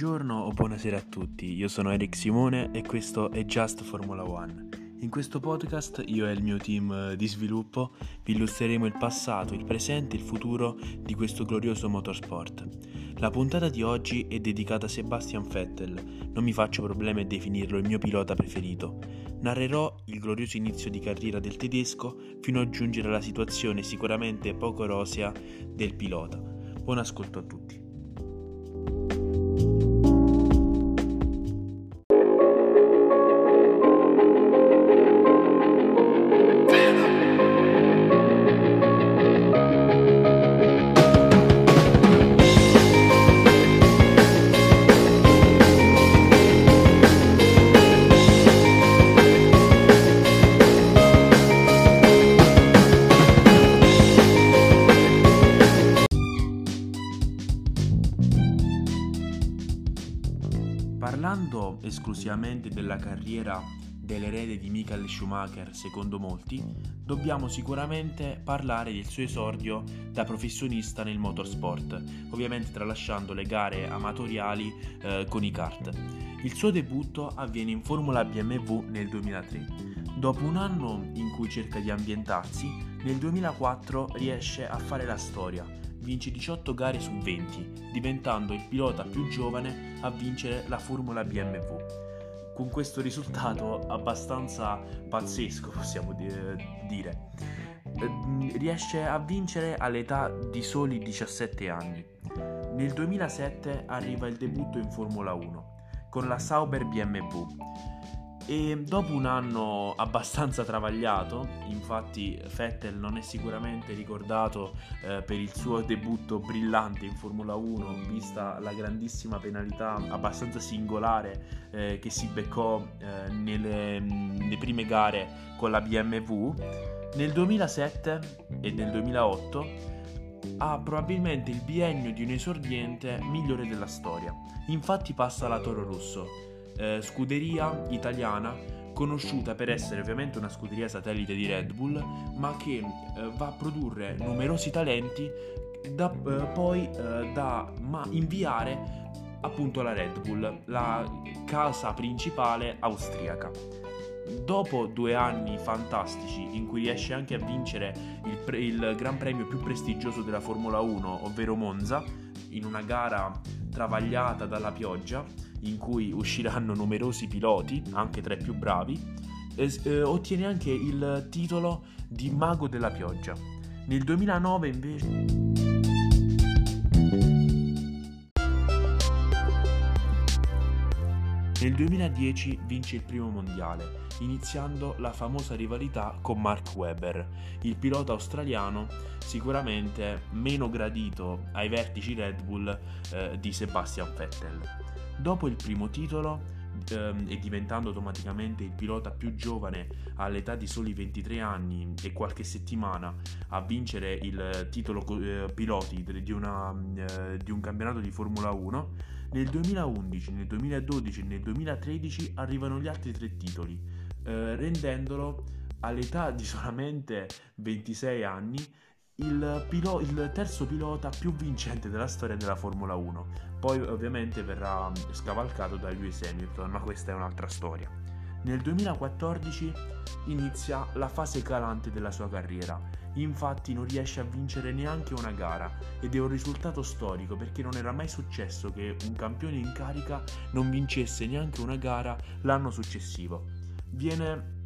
Buongiorno o buonasera a tutti, io sono Eric Simone e questo è Just Formula One. In questo podcast io e il mio team di sviluppo vi illustreremo il passato, il presente e il futuro di questo glorioso motorsport. La puntata di oggi è dedicata a Sebastian Vettel, non mi faccio problemi a definirlo il mio pilota preferito. Narrerò il glorioso inizio di carriera del tedesco fino a giungere alla situazione sicuramente poco rosea del pilota. Buon ascolto a tutti. Esclusivamente della carriera dell'erede di Michael Schumacher, secondo molti, dobbiamo sicuramente parlare del suo esordio da professionista nel motorsport, ovviamente tralasciando le gare amatoriali eh, con i kart. Il suo debutto avviene in Formula BMW nel 2003. Dopo un anno in cui cerca di ambientarsi, nel 2004 riesce a fare la storia vince 18 gare su 20, diventando il pilota più giovane a vincere la Formula BMW. Con questo risultato abbastanza pazzesco, possiamo dire, ehm, riesce a vincere all'età di soli 17 anni. Nel 2007 arriva il debutto in Formula 1 con la Sauber BMW e dopo un anno abbastanza travagliato, infatti Vettel non è sicuramente ricordato eh, per il suo debutto brillante in Formula 1, vista la grandissima penalità abbastanza singolare eh, che si beccò eh, nelle, nelle prime gare con la BMW, nel 2007 e nel 2008 ha probabilmente il biennio di un esordiente migliore della storia. Infatti passa alla Toro Rosso eh, scuderia italiana conosciuta per essere ovviamente una scuderia satellite di Red Bull, ma che eh, va a produrre numerosi talenti da eh, poi eh, da inviare appunto alla Red Bull, la casa principale austriaca. Dopo due anni fantastici in cui riesce anche a vincere il, pre- il Gran Premio più prestigioso della Formula 1, ovvero Monza, in una gara travagliata dalla pioggia, in cui usciranno numerosi piloti, anche tra i più bravi, eh, ottiene anche il titolo di Mago della Pioggia. Nel 2009 invece... Nel 2010 vince il primo mondiale, iniziando la famosa rivalità con Mark Webber, il pilota australiano sicuramente meno gradito ai vertici Red Bull eh, di Sebastian Vettel. Dopo il primo titolo ehm, e diventando automaticamente il pilota più giovane all'età di soli 23 anni e qualche settimana a vincere il titolo eh, piloti di, una, eh, di un campionato di Formula 1, nel 2011, nel 2012 e nel 2013 arrivano gli altri tre titoli, eh, rendendolo all'età di solamente 26 anni il, pilo- il, terzo pilota più vincente della storia della Formula 1. Poi ovviamente verrà scavalcato da Lewis Hamilton, ma questa è un'altra storia. Nel 2014 inizia la fase calante della sua carriera, infatti non riesce a vincere neanche una gara ed è un risultato storico perché non era mai successo che un campione in carica non vincesse neanche una gara l'anno successivo. Viene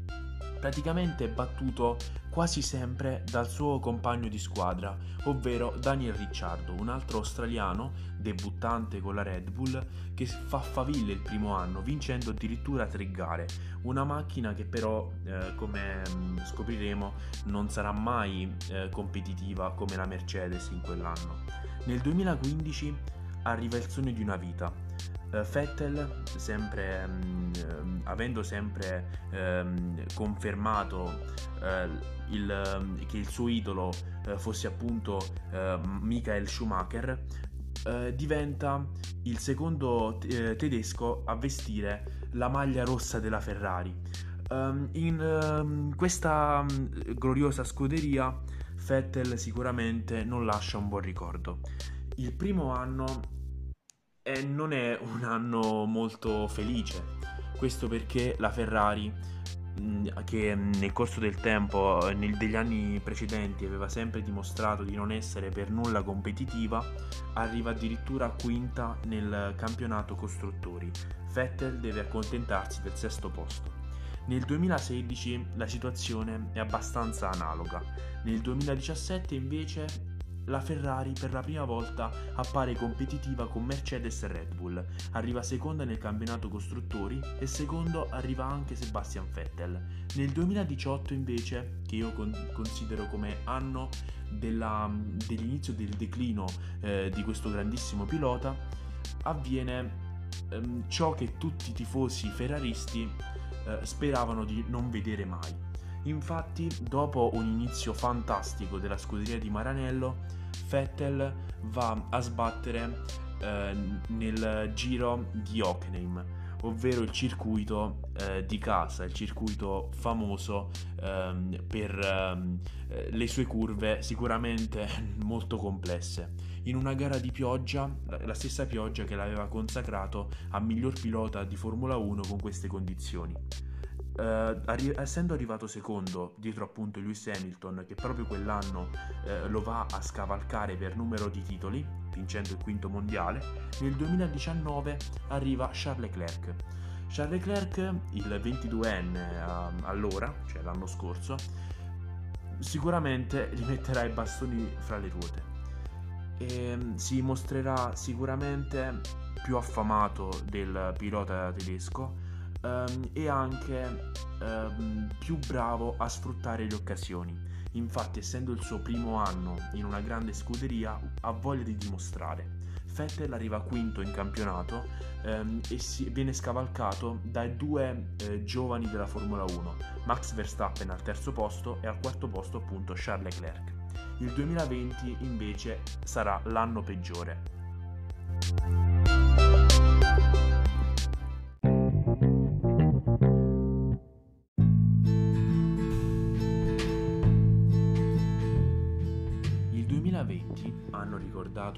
praticamente battuto quasi sempre dal suo compagno di squadra, ovvero Daniel Ricciardo, un altro australiano debuttante con la Red Bull che fa faville il primo anno, vincendo addirittura tre gare. Una macchina che però, eh, come mm, scopriremo, non sarà mai eh, competitiva come la Mercedes in quell'anno. Nel 2015 arriva il sogno di una vita Vettel, sempre, um, avendo sempre um, confermato uh, il, um, che il suo idolo uh, fosse appunto Michael Schumacher, diventa il secondo t- tedesco a vestire la maglia rossa della Ferrari. in questa gloriosa scuderia Vettel sicuramente non lascia un buon ricordo. Il primo anno e non è un anno molto felice. Questo perché la Ferrari Mm, che nel corso del tempo, eh, negli anni precedenti, aveva sempre dimostrato di non essere per nulla competitiva, arriva addirittura quinta nel campionato costruttori. Vettel deve accontentarsi del sesto posto. Nel 2016 la situazione è abbastanza analoga. Nel 2017 invece la Ferrari per la prima volta appare competitiva con Mercedes e Red Bull, arriva seconda nel campionato costruttori e secondo arriva anche Sebastian Vettel. Nel 2018 invece, che io con- considero come anno della, dell'inizio del declino eh, di questo grandissimo pilota, avviene ehm, ciò che tutti i tifosi ferraristi eh, speravano di non vedere mai Infatti, dopo un inizio fantastico della scuderia di Maranello, Vettel va a sbattere eh, nel giro di Hockenheim, ovvero il circuito eh, di casa, il circuito famoso ehm, per ehm, le sue curve sicuramente molto complesse. In una gara di pioggia, la stessa pioggia che l'aveva consacrato a miglior pilota di Formula 1 con queste condizioni. Uh, arri- essendo arrivato secondo dietro appunto Lewis Hamilton che proprio quell'anno uh, lo va a scavalcare per numero di titoli vincendo il quinto mondiale nel 2019 arriva Charles Leclerc. Charles Leclerc il 22enne uh, allora cioè l'anno scorso sicuramente rimetterà i bastoni fra le ruote. E um, si mostrerà sicuramente più affamato del pilota tedesco um, e anche um, più bravo a sfruttare le occasioni. Infatti, essendo il suo primo anno in una grande scuderia, ha voglia di dimostrare. Vettel arriva quinto in campionato ehm, e si, viene scavalcato dai due eh, giovani della Formula 1, Max Verstappen al terzo posto e al quarto posto appunto Charles Leclerc. Il 2020 invece sarà l'anno peggiore.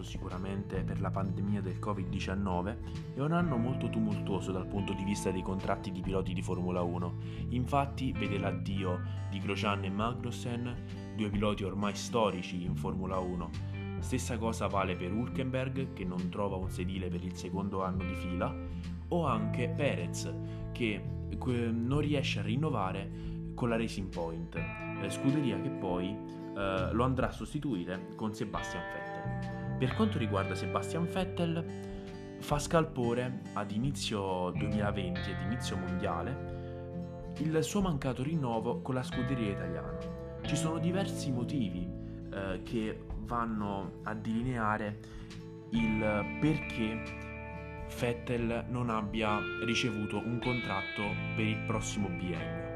Sicuramente per la pandemia del Covid-19, è un anno molto tumultuoso dal punto di vista dei contratti di piloti di Formula 1. Infatti vede l'addio di Grosjean e Magnussen, due piloti ormai storici in Formula 1. Stessa cosa vale per Hülkenberg, che non trova un sedile per il secondo anno di fila, o anche Perez, che non riesce a rinnovare con la Racing Point, scuderia che poi eh, lo andrà a sostituire con Sebastian Vettel. Per quanto riguarda Sebastian Vettel, fa scalpore ad inizio 2020, ad inizio mondiale, il suo mancato rinnovo con la scuderia italiana. Ci sono diversi motivi eh, che vanno a delineare il perché Vettel non abbia ricevuto un contratto per il prossimo biennio.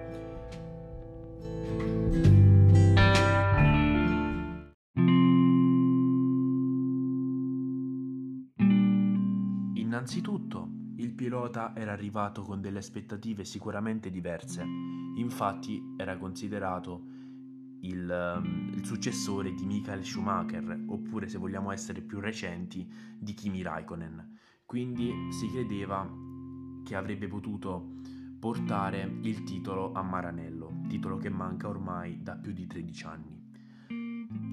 Pilota era arrivato con delle aspettative sicuramente diverse, infatti era considerato il, ehm, il, successore di Michael Schumacher, oppure se vogliamo essere più recenti, di Kimi Raikkonen. Quindi si credeva che avrebbe potuto portare il titolo a Maranello, titolo che manca ormai da più di 13 anni.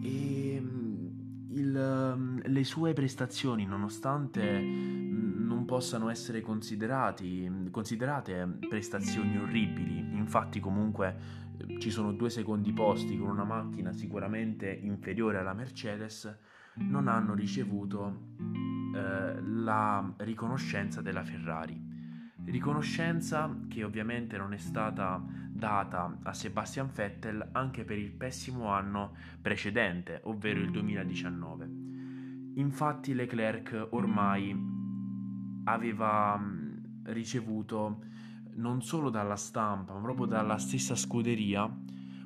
E ehm, il, ehm, le sue prestazioni, nonostante possano essere considerate prestazioni orribili. Infatti comunque eh, ci sono due secondi posti con una macchina sicuramente inferiore alla Mercedes, non hanno ricevuto eh, la riconoscenza della Ferrari. Riconoscenza che ovviamente non è stata data a Sebastian Vettel anche per il pessimo anno precedente, ovvero il 2019. Infatti Leclerc ormai aveva ricevuto non solo dalla stampa, ma proprio dalla stessa scuderia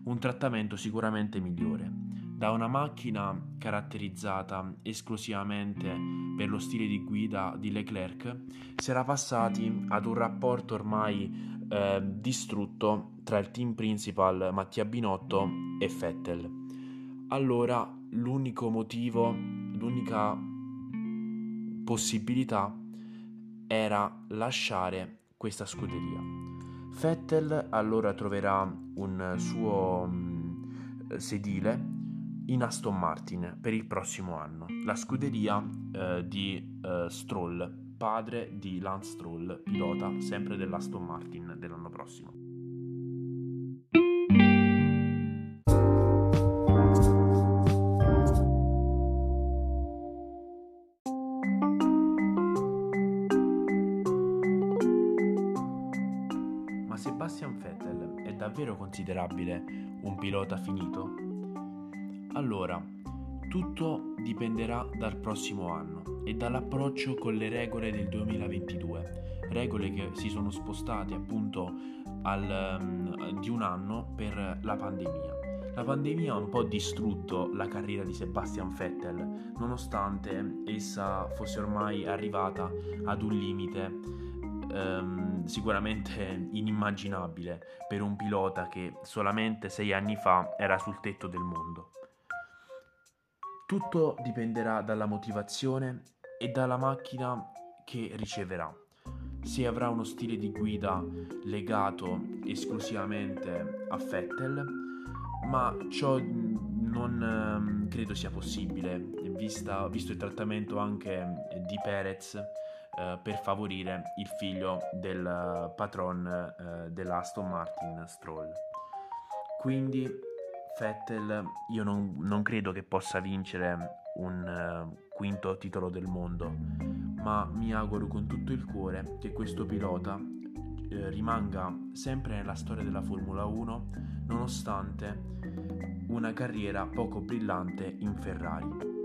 un trattamento sicuramente migliore. Da una macchina caratterizzata esclusivamente per lo stile di guida di Leclerc, si era passati ad un rapporto ormai eh, distrutto tra il team principal Mattia Binotto e Vettel. Allora l'unico motivo, l'unica possibilità era lasciare questa scuderia. Vettel allora troverà un suo mm, sedile in Aston Martin per il prossimo anno, la scuderia eh, di eh, Stroll, padre di Lance Stroll, pilota sempre dell'Aston Martin dell'anno prossimo. Sebastian Vettel è davvero considerabile un pilota finito? Allora, tutto dipenderà dal prossimo anno e dall'approccio con le regole del 2022, regole che si sono spostate appunto al, um, di un anno per la pandemia. La pandemia ha un po' distrutto la carriera di Sebastian Vettel, nonostante essa fosse ormai arrivata ad un limite um, sicuramente inimmaginabile per un pilota che solamente sei anni fa era sul tetto del mondo. Tutto dipenderà dalla motivazione e dalla macchina che riceverà. Se avrà uno stile di guida legato esclusivamente a Vettel, ma ciò non ehm, credo sia possibile, vista, visto il trattamento anche di Perez eh, per favorire il figlio del patron eh, della Aston Martin Stroll. Quindi Vettel io non, non credo che possa vincere un uh, quinto titolo del mondo, ma mi auguro con tutto il cuore che questo pilota uh, rimanga sempre nella storia della Formula 1 nonostante una carriera poco brillante in Ferrari.